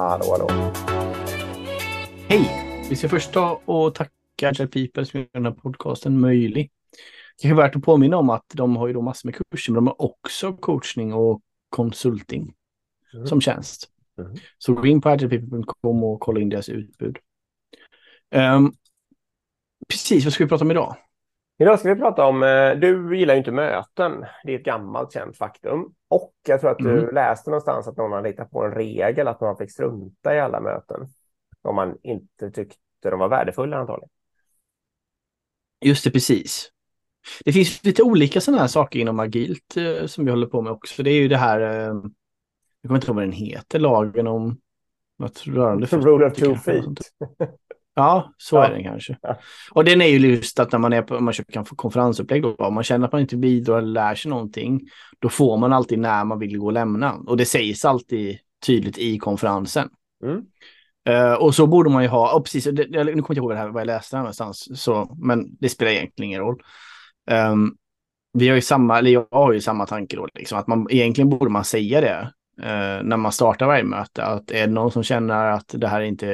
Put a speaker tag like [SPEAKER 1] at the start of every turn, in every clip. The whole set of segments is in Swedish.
[SPEAKER 1] Hallå, hallå.
[SPEAKER 2] Hej! Vi ska först ta och tacka Agile People som gör den här podcasten möjlig. Det är värt att påminna om att de har ju då massor med kurser, men de har också coachning och konsulting
[SPEAKER 1] Mm.
[SPEAKER 2] som tjänst.
[SPEAKER 1] Mm.
[SPEAKER 2] Så gå in på agilepeople.com och kolla in deras utbud. Ehm, precis, vad ska vi prata om idag?
[SPEAKER 1] Idag ska vi prata om, eh, du gillar ju inte möten. Det är ett gammalt känt faktum. Och jag tror att du
[SPEAKER 2] Mm.
[SPEAKER 1] läste någonstans att någon hade hittat på en regel att man fick strunta i alla möten. Om man inte tyckte de var värdefulla antagligen.
[SPEAKER 2] Just det, precis. Det finns lite olika sådana här saker inom agilt eh, som vi håller på med också. Det är ju det här, eh, jag kommer inte ihåg vad den heter, lagen om något rörande
[SPEAKER 1] Rule of two feet.
[SPEAKER 2] Ja, så
[SPEAKER 1] Ja.
[SPEAKER 2] är den kanske.
[SPEAKER 1] Ja.
[SPEAKER 2] Och den är ju just att när man är på, man köper kan få konferensupplägg då, om man känner att man inte bidrar eller lär sig någonting, då får man alltid när man vill gå och lämna. Och det sägs alltid tydligt i konferensen.
[SPEAKER 1] Mm.
[SPEAKER 2] Eh, och så borde man ju ha, och precis, det, jag, nu kommer jag inte ihåg det här, vad jag läste här någonstans, så, men det spelar egentligen ingen roll. Ehm, vi har ju samma, eller jag har ju samma tanke då, liksom, att man egentligen borde man säga det när man startar varje möte, att är det någon som känner att det här inte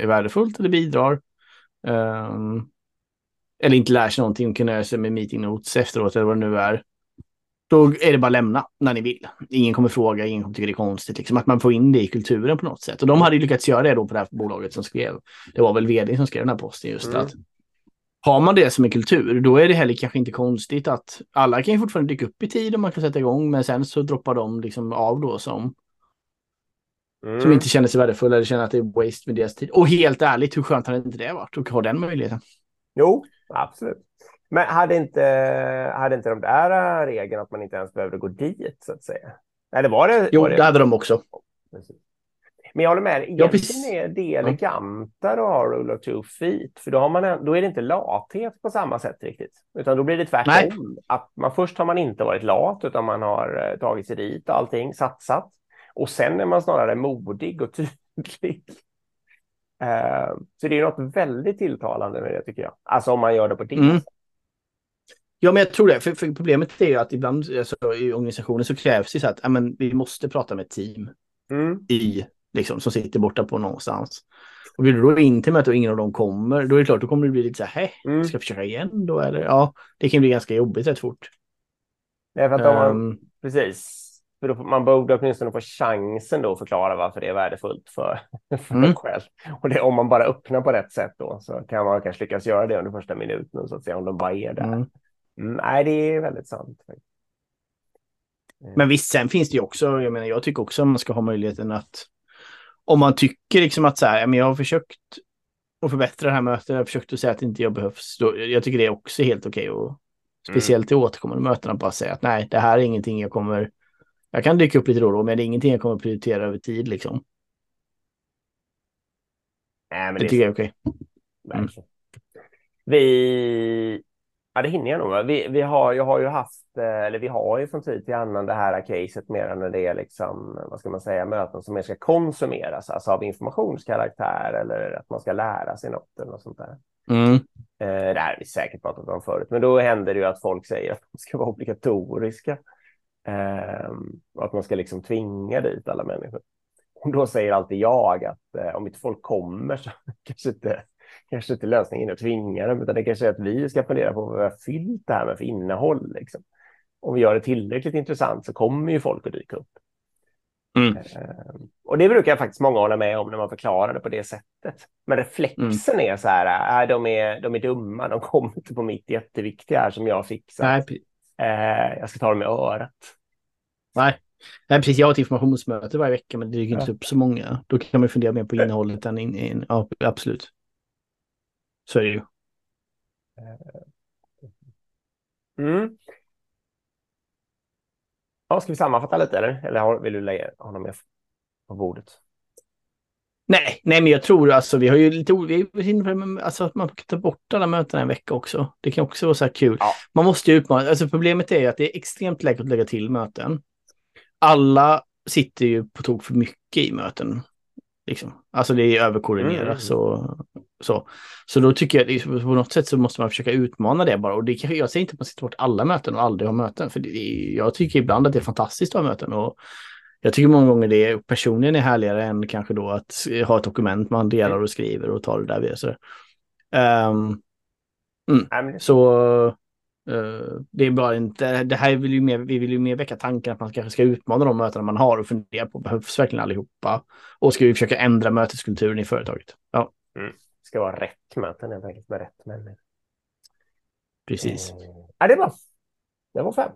[SPEAKER 2] är värdefullt eller bidrar, ehm, eller inte lär sig någonting och kan nöja sig med meeting notes efteråt eller vad det nu är, då är det bara att lämna när ni vill. Ingen kommer fråga, ingen kommer tycka det är konstigt. Liksom, att man får in det i kulturen på något sätt. Och de hade lyckats göra det då på det här bolaget som skrev. Det var väl vd som skrev den här posten just
[SPEAKER 1] Mm.
[SPEAKER 2] att har man det som en kultur, då är det heller kanske inte konstigt att alla kan ju fortfarande dyka upp i tid och man kan sätta igång, men sen så droppar de liksom av då som,
[SPEAKER 1] Mm.
[SPEAKER 2] som inte känner sig värdefulla eller känner att det är waste med deras tid. Och helt ärligt, hur skönt hade inte det varit att ha den möjligheten?
[SPEAKER 1] Jo, absolut. Men hade inte, hade inte de där regeln att man inte ens behövde gå dit så att säga? Eller var det?
[SPEAKER 2] Jo,
[SPEAKER 1] var
[SPEAKER 2] det hade de också.
[SPEAKER 1] Precis. Men jag håller med, egentligen är det elegantare att ha rule of two feet, för då, har man en, då är det inte lathet på samma sätt riktigt, utan då blir det tvärtom.
[SPEAKER 2] Nej.
[SPEAKER 1] Att man, först har man inte varit lat, utan man har eh, tagit sig dit och allting, satsat. Och sen är man snarare modig och tydlig. Eh, så det är något väldigt tilltalande med det tycker jag. Alltså om man gör det på det
[SPEAKER 2] Mm. Ja, men jag tror det. För, för problemet är ju att ibland alltså, i organisationen så krävs det så att ja, men, vi måste prata med team
[SPEAKER 1] Mm.
[SPEAKER 2] i, liksom, som sitter borta på någonstans. Och vill du då in till mötet och ingen av dem kommer, då är det klart, då kommer det bli lite så här, hej,
[SPEAKER 1] Mm.
[SPEAKER 2] ska jag försöka igen då? Eller ja, det kan bli ganska jobbigt rätt fort.
[SPEAKER 1] Nej, för att man,
[SPEAKER 2] Ehm,
[SPEAKER 1] Precis. För då, man borde åtminstone få chansen då att förklara varför det är värdefullt för, för
[SPEAKER 2] Mm.
[SPEAKER 1] en själv. Och det, om man bara öppnar på rätt sätt då så kan man kanske lyckas göra det under första minuten så att säga om de bara är där.
[SPEAKER 2] mm.
[SPEAKER 1] Mm, nej, det är väldigt sant.
[SPEAKER 2] Men visst, sen finns det ju också, jag menar, jag tycker också att man ska ha möjligheten att om man tycker liksom att så här, men jag har försökt att förbättra det här mötet, jag har försökt att säga att inte jag behövs, då, jag tycker det är också helt okej och speciellt i återkommande mötena bara säga att nej, det här är ingenting jag kommer, jag kan dyka upp lite då och då, men det är ingenting jag kommer prioritera över tid liksom.
[SPEAKER 1] Nej, men
[SPEAKER 2] Det
[SPEAKER 1] det,
[SPEAKER 2] tycker jag är okej.
[SPEAKER 1] verkligen. Vi, ja det hinner jag nog. Vi, vi har, jag har ju haft, eh, eller vi har ju från tid till annan det här caset mer när det är liksom, vad ska man säga, möten som mer ska konsumeras, alltså av informationskaraktär eller att man ska lära sig något eller något sånt där.
[SPEAKER 2] Mm.
[SPEAKER 1] Eh, det här har vi säkert pratat om förut, men då händer det ju att folk säger att de ska vara obligatoriska. Eh, och att man ska liksom tvinga dit alla människor. Och då säger alltid jag att eh, om inte folk kommer så kanske inte, kanske inte lösningen att tvinga dem, utan det kanske är att vi ska fundera på vad vi har fyllt det här med för innehåll. Liksom. Om vi gör det tillräckligt intressant så kommer ju folk att dyka upp.
[SPEAKER 2] Mm.
[SPEAKER 1] Eh, och det brukar faktiskt många hålla med om när man förklarar det på det sättet. Men reflexen är så här, äh, de, är, de är dumma, de kommer inte på mitt jätteviktiga här som jag
[SPEAKER 2] pre-
[SPEAKER 1] Eh, jag ska ta dem i örat.
[SPEAKER 2] nej. nej, precis. Jag har ett informationsmöte varje vecka, men det dyker inte
[SPEAKER 1] Ja.
[SPEAKER 2] upp så många. Då kan man fundera mer på innehållet än in, in, ja, absolut. Så är det ju.
[SPEAKER 1] Mm. Ja, ska vi sammanfatta lite eller? Eller vill du lägga honom med på bordet?
[SPEAKER 2] Nej, nej, men jag tror alltså vi har ju lite o- vi är inne på det, men alltså att man kan ta bort alla möten en vecka också. Det kan också vara så här kul.
[SPEAKER 1] Ja.
[SPEAKER 2] Man måste ju utmana, alltså problemet är ju att det är extremt lätt att lägga till möten. Alla sitter ju på tok för mycket i möten. Liksom. Alltså det är överkoordinerat.
[SPEAKER 1] Mm.
[SPEAKER 2] Så, så. så då tycker jag att på något sätt så måste man försöka utmana det bara. Och det, kan- jag säger inte att man ta bort alla möten och aldrig ha möten. För det, jag tycker ibland att det är fantastiskt att ha möten. Och Jag tycker många gånger det personligen är härligare än kanske då att ha ett dokument man delar och skriver och tar det där vidare. Um, mm. Så uh, det är bara inte, det här vill ju mer, vi vill ju mer väcka tanken att man kanske ska utmana de mötena man har och fundera på behövs verkligen allihopa? Och ska vi försöka ändra möteskulturen i företaget? Ja.
[SPEAKER 1] Mm. Ska vara rätt möten helt enkelt med rätt människor.
[SPEAKER 2] Precis.
[SPEAKER 1] Mm. Ja, det bra. Det var fem.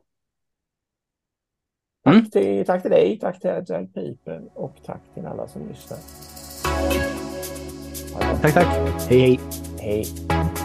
[SPEAKER 1] Tack, mm. till, tack till dig, tack till Agile People och tack till alla som lyssnar.
[SPEAKER 2] Tack, tack. Hej, hej.
[SPEAKER 1] Hej.